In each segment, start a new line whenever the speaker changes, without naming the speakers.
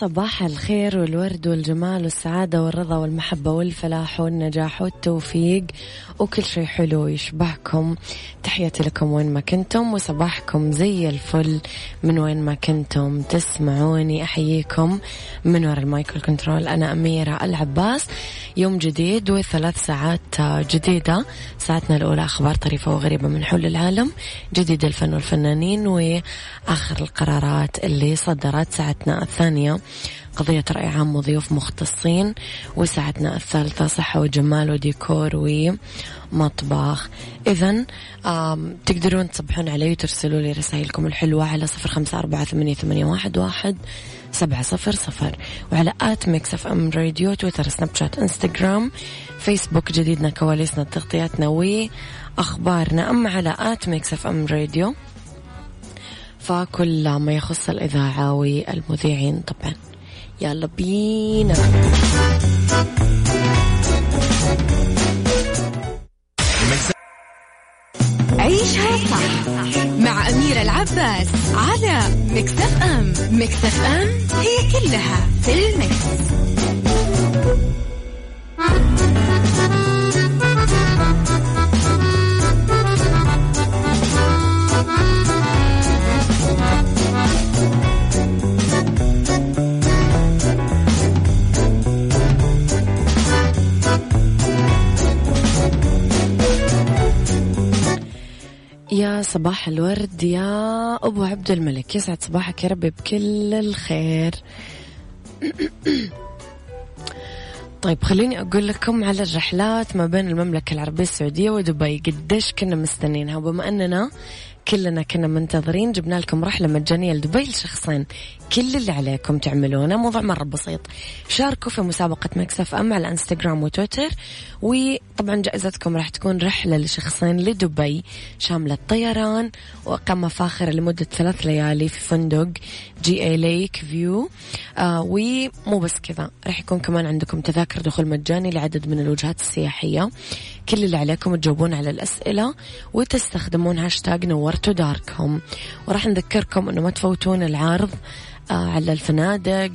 صباح الخير والورد والجمال والسعادة والرضا والمحبة والفلاح والنجاح والتوفيق. وكل شيء حلو يشبهكم. تحياتي لكم وين ما كنتم وصباحكم زي الفل من وين ما كنتم تسمعوني. أحييكم من وراء المايكل كنترول أنا أميرة العباس. يوم جديد وثلاث ساعات جديدة. ساعتنا الأولى أخبار طريفة وغريبة من حول العالم. جديد الفن والفنانين وآخر القرارات اللي صدرت ساعتنا الثانية. قضية رأي عام وضيوف مختصين وساعتنا الثالثة صحة وجمال وديكور ومطبخ. إذا تقدرون تصبحون علي وترسلوا لي رسائلكم الحلوة على صفر خمسة أربعة ثمانية, ثمانية واحد, واحد سبعة صفر صفر. وعلى at Mix FM Radio تويتر سناب شات إنستغرام فيسبوك جديدنا كواليسنا تغطياتنا وأخبارنا. أما على at Mix FM Radio فكل ما يخص الإذاعة والمذيعين طبعا. يلا بينا.
عيشها صح مع أميرة العباس على مكتف أم مكتف أم هي كلها في المكس.
صباح الورد يا أبو عبد الملك. يسعد صباحك يا ربي بكل الخير. طيب خليني أقول لكم على الرحلات ما بين المملكة العربية السعودية ودبي. قديش كنا مستنينها؟ وبما أننا كلنا كنا منتظرين جبنا لكم رحلة مجانية لدبي لشخصين. كل اللي عليكم تعملونه موضوع مرة بسيط. شاركوا في مسابقة مكسف أم على انستغرام وتويتر. وطبعا جائزتكم راح تكون رحلة لشخصين لدبي شاملة طيران وإقامة فاخرة لمدة ثلاث ليالي في فندق JA Lake View. آه ومو بس كذا راح يكون كمان عندكم تذاكر دخول مجاني لعدد من الوجهات السياحية. كل اللي عليكم تجاوبون على الأسئلة وتستخدمون هاشتاج نورتوا داركم وراح نذكركم أنه ما تفوتون العرض آه، على الفنادق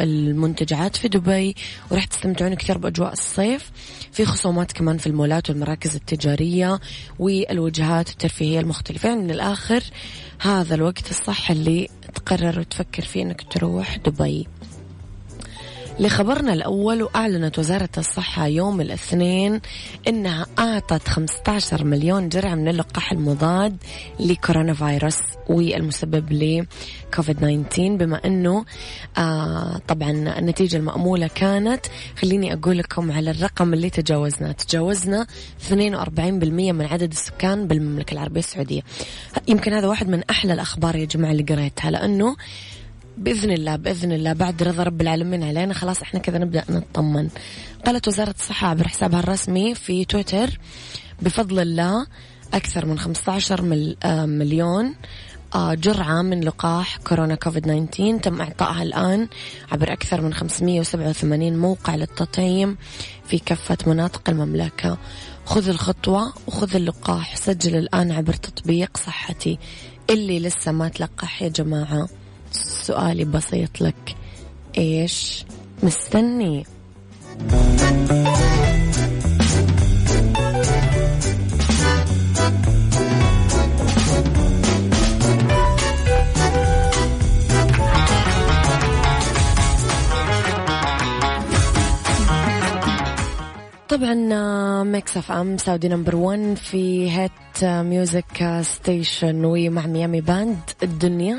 المنتجعات في دبي وراح تستمتعون كثير بأجواء الصيف. في خصومات كمان في المولات والمراكز التجارية والوجهات الترفيهية المختلفة. يعني من الآخر هذا الوقت الصح اللي تقرر وتفكر فيه أنك تروح دبي. لخبرنا الأول وأعلنت وزارة الصحة يوم الاثنين أنها أعطت 15 مليون جرعة من اللقاح المضاد لكورونا فيروس والمسبب لكوفيد 19 بما أنه آه طبعا النتيجة المأمولة كانت خليني أقول لكم على الرقم اللي تجاوزنا. تجاوزنا 42% من عدد السكان بالمملكة العربية السعودية. يمكن هذا واحد من أحلى الأخبار يا جماعة اللي قريتها لأنه بإذن الله بإذن الله بعد رضا رب العالمين علينا خلاص إحنا كذا نبدأ نطمن. قالت وزارة الصحة عبر حسابها الرسمي في تويتر بفضل الله أكثر من 15 آه، مليون آه، جرعة من لقاح كورونا كوفيد 19 تم إعطائها الآن عبر أكثر من 587 موقع للتطعيم في كافة مناطق المملكة. خذ الخطوة وخذ اللقاح سجل الآن عبر تطبيق صحتي. اللي لسه ما تلقح يا جماعة. سؤالي بسيط لك. إيش مستني؟ طبعا Mix FM Saudi's number 1 for hit music station ومع ميامي باند الدنيا.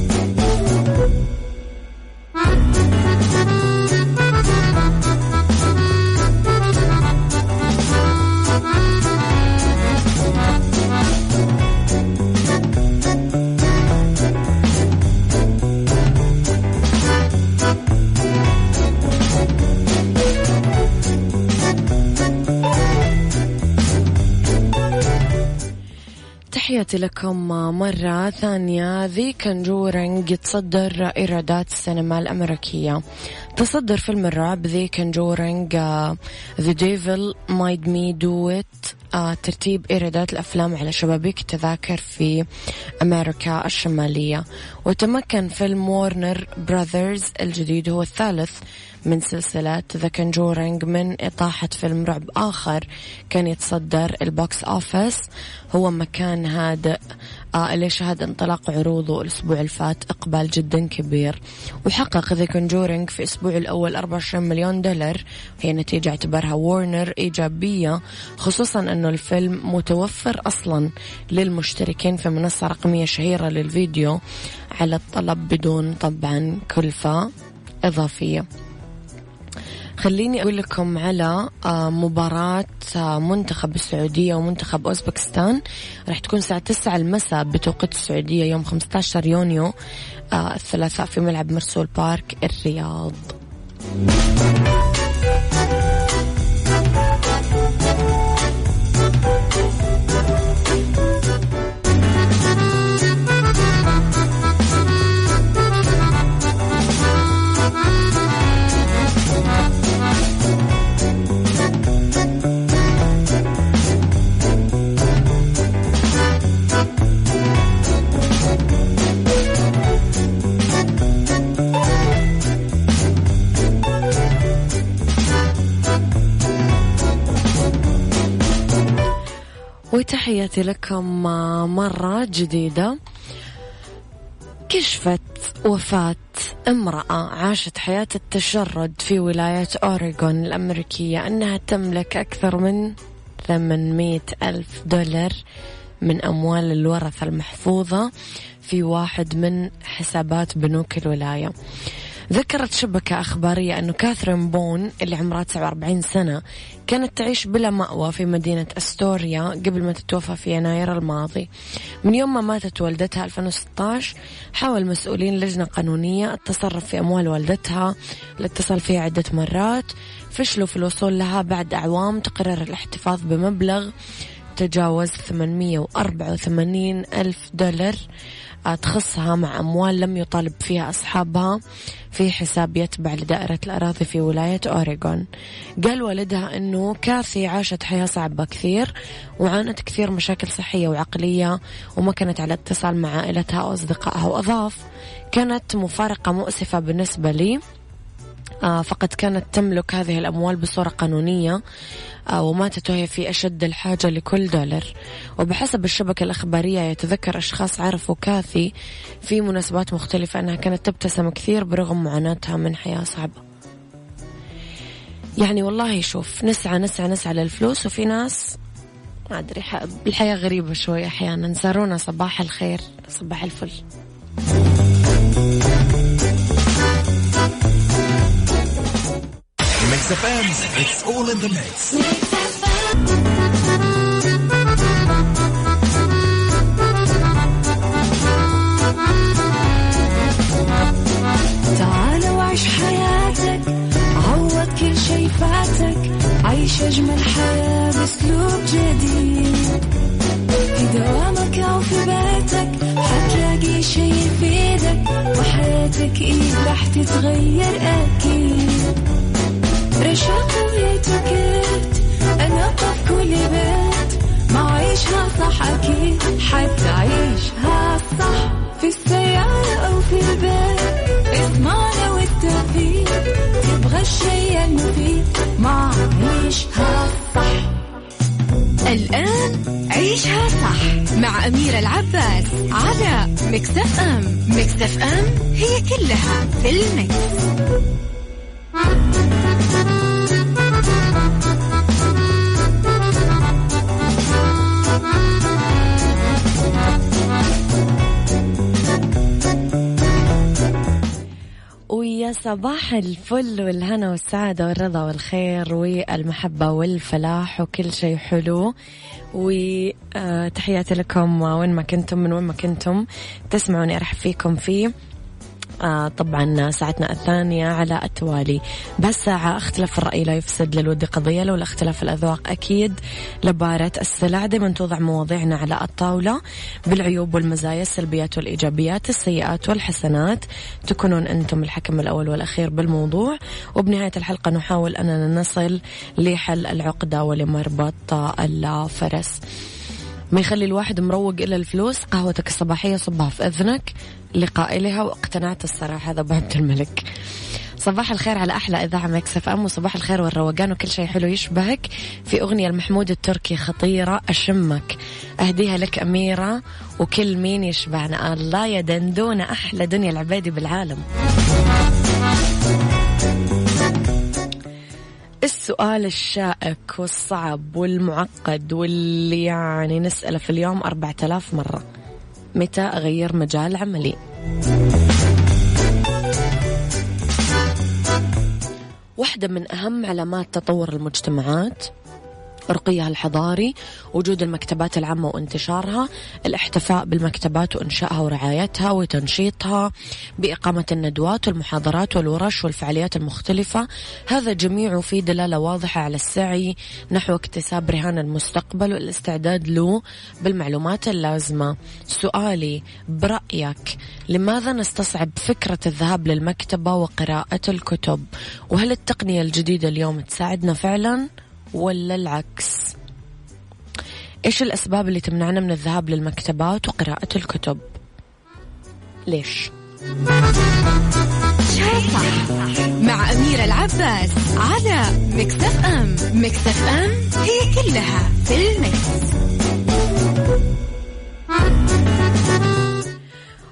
تحياتي لكم مرة ثانية. The Conjuring يتصدر إيرادات السينما الأمريكية. تصدر فيلم الرعب The Conjuring The Devil Made Me Do It ترتيب إيرادات الأفلام على شبابيك التذاكر في أمريكا الشمالية. وتمكن فيلم Warner Brothers الجديد هو الثالث من سلسلة The Conjuring من إطاحة فيلم رعب آخر كان يتصدر ال box office. هو مكان هادئ. آه اللي شهد انطلاق عروضه الأسبوع الفات؟ إقبال جدا كبير. وحقق The Conjuring في أسبوع الأول 24 مليون دولار. هي نتيجة اعتبرها وورنر إيجابية خصوصا أنه الفيلم متوفر أصلا للمشتركين في منصة رقمية شهيرة للفيديو على الطلب بدون طبعا كلفة إضافية. خليني أقول لكم على آه، مباراة آه، منتخب السعودية ومنتخب أوزبكستان. راح تكون الساعة 9 المساء بتوقيت السعودية يوم 15 يونيو آه، الثلاثاء في ملعب مرسول بارك الرياض. وتحياتي لكم مرة جديدة كشفت وفاة امرأة عاشت حياة التشرد في ولاية أوريغون الأمريكية أنها تملك أكثر من 800 ألف دولار من أموال الورثة المحفوظة في واحد من حسابات بنوك الولاية. ذكرت شبكة أخبارية أنه كاثرين بون اللي عمرها 49 سنة كانت تعيش بلا مأوى في مدينة أستوريا قبل ما تتوفى في يناير الماضي. من يوم ما ماتت والدتها 2016 حاول مسؤولين لجنة قانونية التصرف في أموال والدتها الاتصال فيها عدة مرات فشلوا في الوصول لها بعد أعوام تقرر الاحتفاظ بمبلغ تجاوز 884 ألف دولار. تخصها مع أموال لم يطالب فيها أصحابها في حساب يتبع لدائرة الأراضي في ولاية أوريغون. قال والدها أنه كاثي عاشت حياة صعبة كثير وعانت كثير مشاكل صحية وعقلية وما كانت على اتصال مع عائلتها أو أصدقائها وأضاف كانت مفارقة مؤسفة بالنسبة لي. فقد كانت تملك هذه الأموال بصورة قانونية آه، وماتت وهي في أشد الحاجة لكل دولار. وبحسب الشبكة الأخبارية يتذكر أشخاص عرفوا كاثي في مناسبات مختلفة أنها كانت تبتسم كثير برغم معاناتها من حياة صعبة. يعني والله شوف نسعى نسعى نسعى للفلوس وفي ناس ما أدري الحياة غريبة شوي أحيانا. سارونا صباح الخير صباح الفل. Mix FM, it's all in the mix.
تعال وعيش حياتك عوض كل شي فاتك عيش أجمل حياة بأسلوب جديد. في دوامك أو في بيتك حتلاقي شي يفيدك وحياتك إيه راح تتغير أكيد. رشاق ويتوكيت أنا في كل بيت ما عيشها صح أكيد. حتعيشها صح. في السيارة أو في البيت. اسمعنا والتوفيق. تبغى الشيء المفيد. ما عيشها صح. الآن عيشها صح. مع أميرة العباس على مكتف أم. مكتف أم هي كلها في المكس.
ويا صباح الفل والهنا والسعادة والرضا والخير والمحبة والفلاح وكل شيء حلو. وتحياتي لكم وين ما كنتم من وين ما كنتم تسمعوني أرحب فيكم في آه طبعا ساعتنا الثانية على التوالي. بهالساعة اختلاف الرأي لا يفسد للود قضية. لولا اختلاف الأذواق أكيد لبارة السلع. دائما توضع مواضيعنا على الطاولة. بالعيوب والمزايا السلبيات والإيجابيات السيئات والحسنات. تكونون أنتم الحكم الأول والأخير بالموضوع. وبنهاية الحلقة نحاول أننا نصل لحل العقدة ولمربط الفرس. ما يخلي الواحد مروق إلا الفلوس؟ قهوتك الصباحية صبها في إذنك. لقائلها واقتنعت الصراحة. هذا أبو عبد الملك. صباح الخير على أحلى إذاعة مكسف أم وصباح الخير والروقان وكل شيء حلو يشبهك. في أغنية المحمود التركي خطيرة أشمك. أهديها لك أميرة وكل مين يشبهنا الله يا دندونة أحلى دنيا العبادي بالعالم. السؤال الشائك والصعب والمعقد واللي يعني نسأله في اليوم أربعة آلاف مرة. متى أغير مجال عملي. واحدة من أهم علامات تطور المجتمعات رقيها الحضاري وجود المكتبات العامة وانتشارها الاحتفاء بالمكتبات وإنشائها ورعايتها وتنشيطها بإقامة الندوات والمحاضرات والورش والفعاليات المختلفة. هذا جميعه في دلالة واضحة على السعي نحو اكتساب رهان المستقبل والاستعداد له بالمعلومات اللازمة. سؤالي برأيك لماذا نستصعب فكرة الذهاب للمكتبة وقراءة الكتب؟ وهل التقنية الجديدة اليوم تساعدنا فعلا؟ ولا العكس؟ إيش الأسباب اللي تمنعنا من الذهاب للمكتبات وقراءة الكتب؟ ليش؟
مع أميرة العباس على مكتف أم. مكتف أم هي كلها في المكس.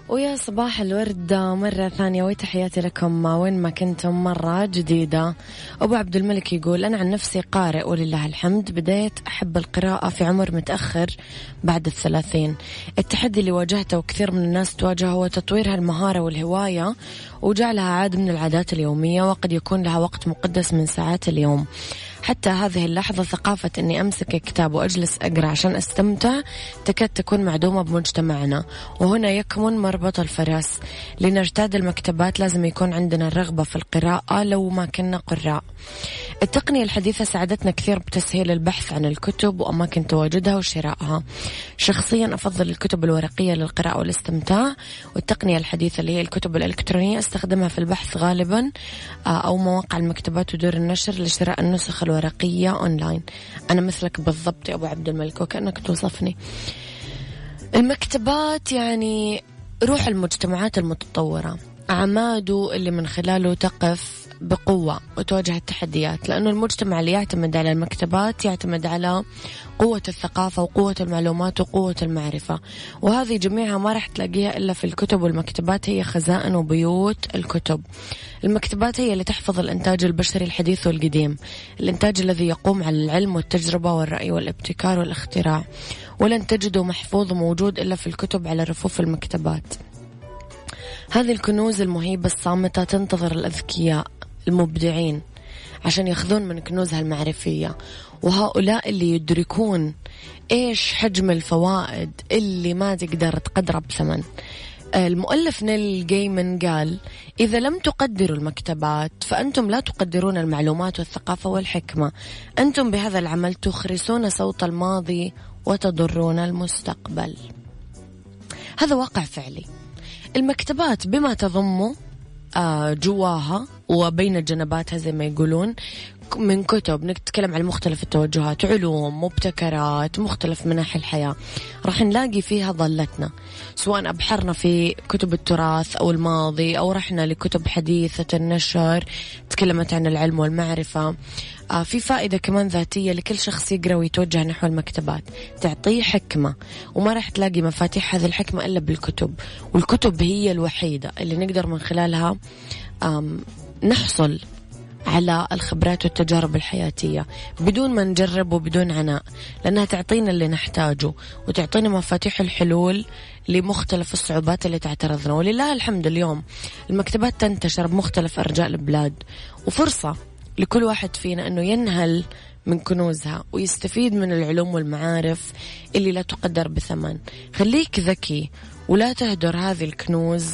ويا صباح الورد مرة ثانية وتحياتي لكم وين ما كنتم مرة جديدة. أبو عبد الملك يقول أنا عن نفسي قارئ ولله الحمد. بديت أحب القراءة في عمر متأخر بعد الثلاثين. التحدي اللي واجهته وكثير من الناس تواجهه هو تطوير هالمهارة والهواية وجعلها عاد من العادات اليومية وقد يكون لها وقت مقدس من ساعات اليوم. حتى هذه اللحظة ثقافة أني أمسك كتاب وأجلس أقرأ عشان أستمتع تكاد تكون معدومة بمجتمعنا. وهنا يكمن مربط الفرس لنرتاد المكتبات لازم يكون عندنا الرغبة في القراءة لو ما كنا قراء. التقنية الحديثة ساعدتنا كثير بتسهيل البحث عن الكتب وأماكن تواجدها وشرائها. شخصيا أفضل الكتب الورقية للقراءة والاستمتاع والتقنية الحديثة اللي هي الكتب الإلكترونية أستخدمها في البحث غالبا آه، أو مواقع المكتبات ودور النشر لشراء النسخ الورقية. أونلاين. أنا مثلك بالضبط يا أبو عبد الملك وكأنك توصفني. المكتبات يعني روح المجتمعات المتطورة. عماده اللي من خلاله تقف بقوة وتواجه التحديات لأنه المجتمع اللي يعتمد على المكتبات يعتمد على قوة الثقافة وقوة المعلومات وقوة المعرفة. وهذه جميعها ما راح تلاقيها إلا في الكتب والمكتبات هي خزائن وبيوت الكتب. المكتبات هي اللي تحفظ الإنتاج البشري الحديث والقديم الإنتاج الذي يقوم على العلم والتجربة والرأي والابتكار والاختراع. ولن تجده محفوظ وموجود إلا في الكتب على رفوف المكتبات. هذه الكنوز المهيبة الصامتة تنتظر الأذكياء. المبدعين عشان ياخذون من كنوزها المعرفية. وهؤلاء اللي يدركون إيش حجم الفوائد اللي ما تقدر تقدرها بثمن. المؤلف نيل جيمن قال إذا لم تقدروا المكتبات فأنتم لا تقدرون المعلومات والثقافة والحكمة. أنتم بهذا العمل تخرسون صوت الماضي وتضرون المستقبل. هذا واقع فعلي. المكتبات بما تضمه جواها وبين جنباتها زي ما يقولون. من كتب نتكلم عن مختلف التوجهات علوم مبتكرات مختلف مناحي الحياة. راح نلاقي فيها ظلتنا. سواء أبحرنا في كتب التراث أو الماضي أو رحنا لكتب حديثة النشر تكلمت عن العلم والمعرفة. آه في فائدة كمان ذاتية لكل شخص يقرأ ويتوجه نحو المكتبات. تعطيه حكمة. وما راح تلاقي مفاتيح هذه الحكمة إلا بالكتب. والكتب هي الوحيدة اللي نقدر من خلالها نحصل على الخبرات والتجارب الحياتية. بدون ما نجرب وبدون عناء. لأنها تعطينا اللي نحتاجه وتعطينا مفاتيح الحلول لمختلف الصعوبات اللي تعترضنا. ولله الحمد اليوم المكتبات تنتشر بمختلف أرجاء البلاد. وفرصة لكل واحد فينا أنه ينهل من كنوزها ويستفيد من العلوم والمعارف اللي لا تقدر بثمن. خليك ذكي ولا تهدر هذه الكنوز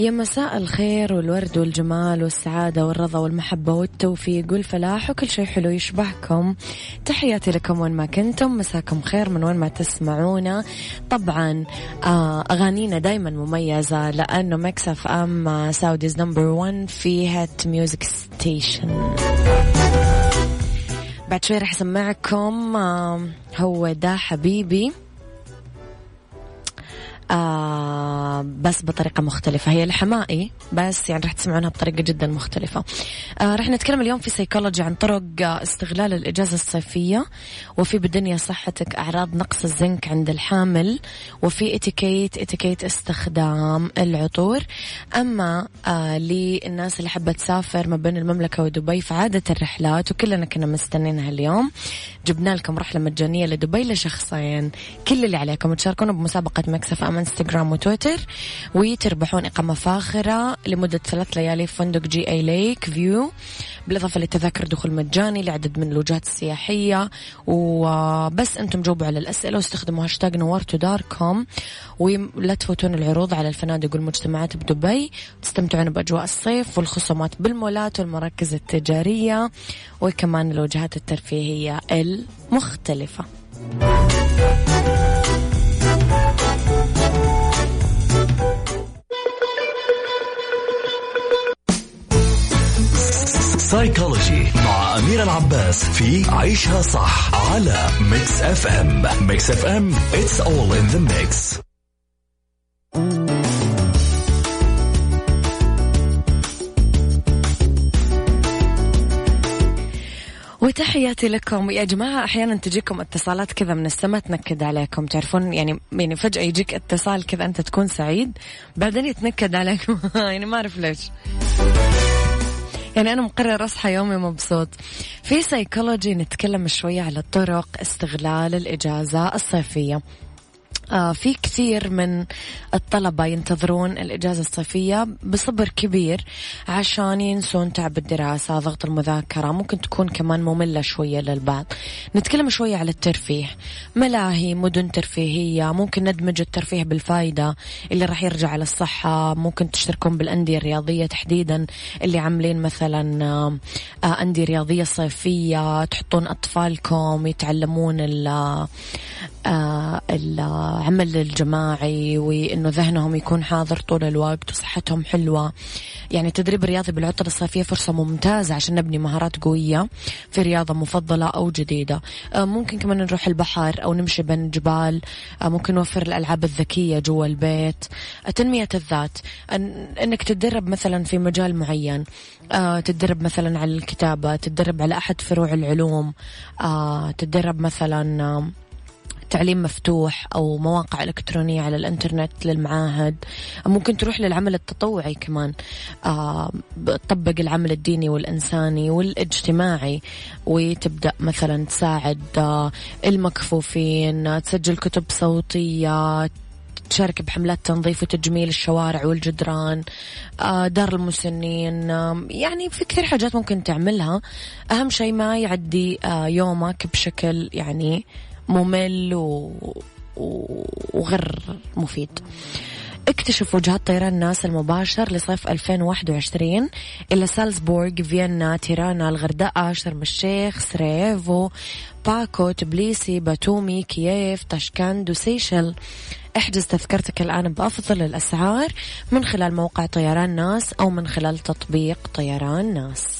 يا مساء الخير والورد والجمال والسعادة والرضا والمحبة والتوفيق والفلاح وكل شيء حلو يشبهكم. تحياتي لكم وين ما كنتم مساكم خير من وين ما تسمعونا. طبعا آه، أغانينا دايما مميزة لأنه Mix FM Saudi's number 1 for hit music station بعد شوي راح أسمعكم آه، هو ده حبيبي. آه بس بطريقة مختلفة. هي لحماقي بس يعني رح تسمعونها بطريقة جدا مختلفة. آه رح نتكلم اليوم في سيكولوجي عن طرق استغلال الإجازة الصيفية وفي بالدنيا صحتك أعراض نقص الزنك عند الحامل وفي اتيكيت اتيكيت استخدام العطور. أما آه للناس اللي حابة تسافر ما بين المملكة ودبي فعادت الرحلات وكلنا كنا مستنينها اليوم. جبنا لكم رحلة مجانية لدبي لشخصين. كل اللي عليكم تشاركونا بمسابقة Mix FM on Instagram و Twitter وتربحون إقامة فاخرة لمدة ثلاث ليالي في فندق JA Lake View. بالإضافة لتذاكر دخول مجاني لعدد من الوجهات السياحية. وبس أنتم جاوبوا على الأسئلة واستخدموا هاشتاج نورتو دار كوم ولا تفوتون العروض على الفنادق والمنتجعات بدبي. تستمتعون بأجواء الصيف والخصومات بالمولات والمراكز التجارية وكمان الوجهات الترفيهية المختلفة.
Psychology مع أميرة العباس في عيشها صح على Mix FM Mix FM it's all in the mix.
وتحياتي لكم. يا جماعة أحيانا تجيكم اتصالات كذا من السماء تنكد عليكم. تعرفون يعني يعني فجأة يجيك اتصال كذا أنت تكون سعيد بعدين يتنكد عليك يعني ما أعرف ليش. يعني أنا مقرر أصحى يومي مبسوط. في سيكولوجي نتكلم شوية على طرق استغلال الإجازة الصيفية. في كثير من الطلبة ينتظرون الإجازة الصيفية بصبر كبير عشان ينسون تعب الدراسة ضغط المذاكرة ممكن تكون كمان مملة شوية للبعض. نتكلم شوية على الترفيه. ملاهي مدن ترفيهية ممكن ندمج الترفيه بالفايدة اللي راح يرجع على الصحة ممكن تشتركون بالأندية الرياضية تحديدا اللي عاملين مثلا آه أندية رياضية صيفية تحطون أطفالكم يتعلمون آه العمل الجماعي وإنه ذهنهم يكون حاضر طول الوقت وصحتهم حلوة. يعني التدريب الرياضي بالعطلة الصيفية فرصة ممتازة عشان نبني مهارات قوية في رياضة مفضلة أو جديدة. آه ممكن كمان نروح البحر أو نمشي بين الجبال آه ممكن نوفر الألعاب الذكية جوا البيت. آه تنمية الذات. إنك تتدرب مثلا في مجال معين. آه تتدرب مثلا على الكتابة تتدرب على أحد فروع العلوم. آه تتدرب مثلا آه تعليم مفتوح أو مواقع إلكترونية على الإنترنت للمعاهد. ممكن تروح للعمل التطوعي كمان. آه تطبق العمل الديني والإنساني والاجتماعي وتبدأ مثلا تساعد آه المكفوفين تسجل كتب صوتية تشارك بحملات تنظيف وتجميل الشوارع والجدران آه، دار المسنين. يعني في كثير حاجات ممكن تعملها. أهم شيء ما يعدي يومك بشكل يعني ممل و وغير مفيد. اكتشف وجهات طيران ناس المباشرة لصيف 2021 إلى سالزبورغ فيينا تيرانا الغردقة شرم الشيخ سراييفو باكو تبليسي باتومي كييف تاشكند وسيشل احجز تذكرتك الآن بأفضل الأسعار من خلال موقع طيران ناس أو من خلال تطبيق طيران ناس.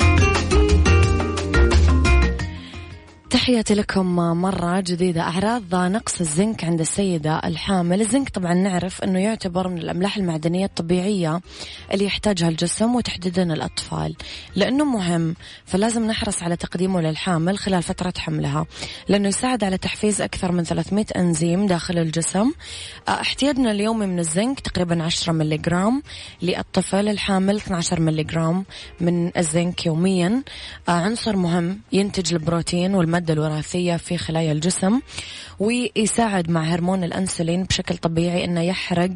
تحياتي لكم مرة جديدة. أعراض نقص الزنك عند السيدة الحامل. الزنك طبعا نعرف أنه يعتبر من الأملاح المعدنية الطبيعية اللي يحتاجها الجسم وتحديدا الأطفال. لأنه مهم فلازم نحرص على تقديمه للحامل خلال فترة حملها. لأنه يساعد على تحفيز أكثر من 300 أنزيم داخل الجسم. احتياجنا اليومي من الزنك تقريبا 10 ملغرام للطفل الحامل 12 ملغرام من الزنك يوميا. عنصر مهم ينتج البروتين والمادة الوراثية في خلايا الجسم. ويساعد مع هرمون الأنسولين بشكل طبيعي أنه يحرق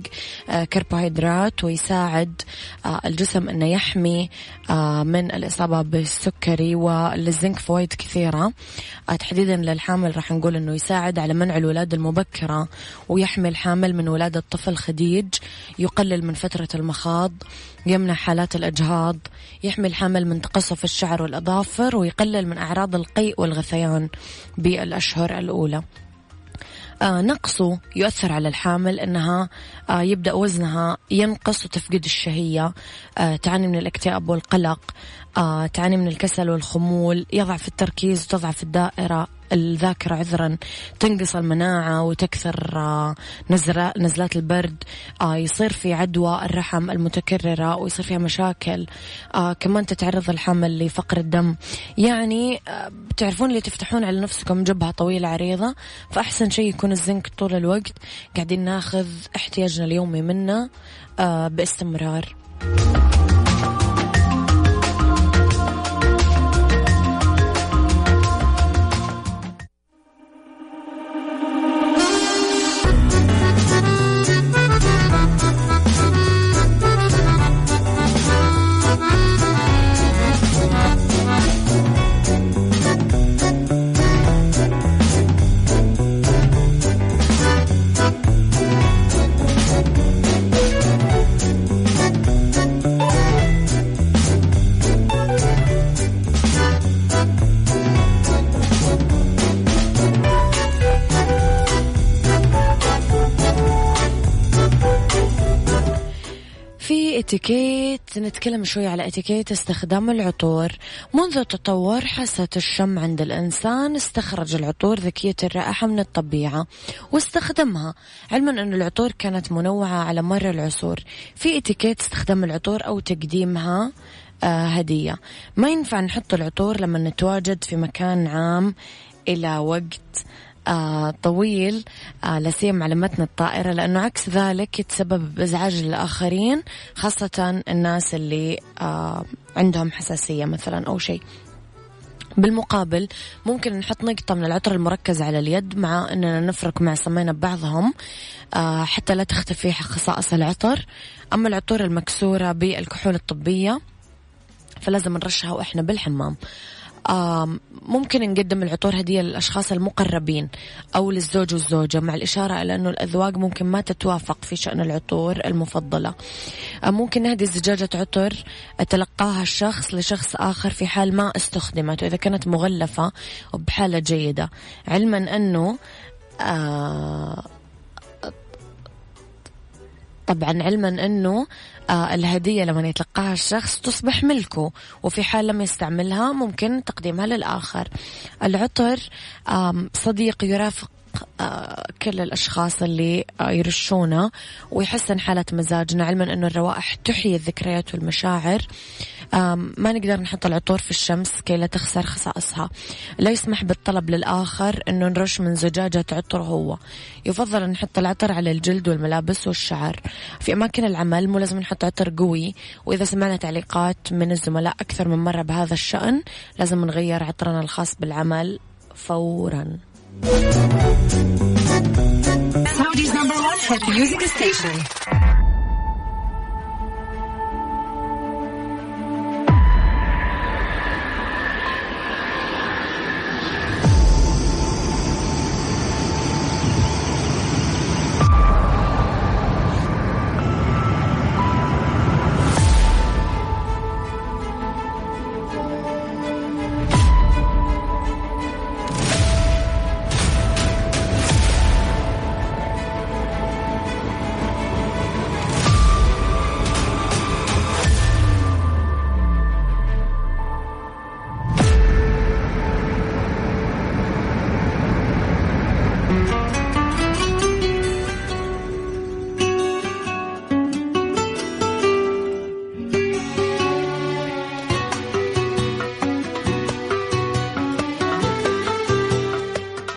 آه، كربوهيدرات ويساعد آه، الجسم أنه يحمي آه، من الإصابة بالسكري وللزنك فوائد كثيرة. تحديدا للحامل راح نقول أنه يساعد على منع الولادة المبكرة ويحمي الحامل من ولادة طفل خديج يقلل من فترة المخاض يمنع حالات الإجهاض يحمي الحامل من تقصف الشعر والأظافر ويقلل من أعراض القيء والغثيان بالأشهر الأولى. نقصه يؤثر على الحامل إنها آه يبدأ وزنها ينقص وتفقد الشهية. آه تعاني من الاكتئاب والقلق. آه تعاني من الكسل والخمول. يضعف التركيز وتضعف الدائرة. الذاكرة عذرا تنقص المناعة وتكثر آه، نزلات البرد آه، يصير في عدوى الرحم المتكررة ويصير فيها مشاكل آه، كمان تتعرض الحمل لفقر الدم. يعني بتعرفون اللي تفتحون على نفسكم جبهة طويلة عريضة فأحسن شيء يكون الزنك طول الوقت قاعدين ناخذ احتياجنا اليومي منه باستمرار. اتيكيت نتكلم شوي على اتيكيت استخدام العطور. منذ تطور حاسة الشم عند الإنسان استخرج العطور ذكية الرائحة من الطبيعة واستخدمها علما أن العطور كانت منوعة على مر العصور. في اتيكيت استخدام العطور أو تقديمها آه هدية. ما ينفع نحط العطور لما نتواجد في مكان عام إلى وقت طويل آه لسيما على متن الطائرة لأنه عكس ذلك يتسبب بإزعاج للآخرين خاصة الناس اللي آه عندهم حساسية مثلا أو شيء. بالمقابل ممكن نحط نقطة من العطر المركز على اليد مع أننا نفرك مع صمينا ببعضهم آه حتى لا تختفي خصائص العطر. أما العطور المكسورة بالكحول الطبية فلازم نرشها وإحنا بالحمام. ممكن نقدم العطور هدية للأشخاص المقربين أو للزوج والزوجة مع الإشارة إلى أنه الأذواق ممكن ما تتوافق في شأن العطور المفضلة. ممكن نهدي زجاجة عطر تلقاها الشخص لشخص آخر في حال ما استخدمت وإذا كانت مغلفة وبحالة جيدة. علما أنه آه طبعا علما أنه آه الهدية لما يتلقاها الشخص تصبح ملكه وفي حال لم يستعملها ممكن تقديمها للآخر. العطر صديق يرافق آه، كل الأشخاص اللي آه، يرشونه ويحسن حالة مزاجنا علما أنه الروائح تحيي الذكريات والمشاعر. ما نقدر نحط العطور في الشمس كي لا تخسر خصائصها. لا يسمح بالطلب للآخر أنه نرش من زجاجة عطر هو. يفضل أن نحط العطر على الجلد والملابس والشعر. في أماكن العمل مو لازم نحط عطر قوي وإذا سمعنا تعليقات من الزملاء أكثر من مرة بهذا الشأن لازم نغير عطرنا الخاص بالعمل فورا. Saudi's number one hit music station.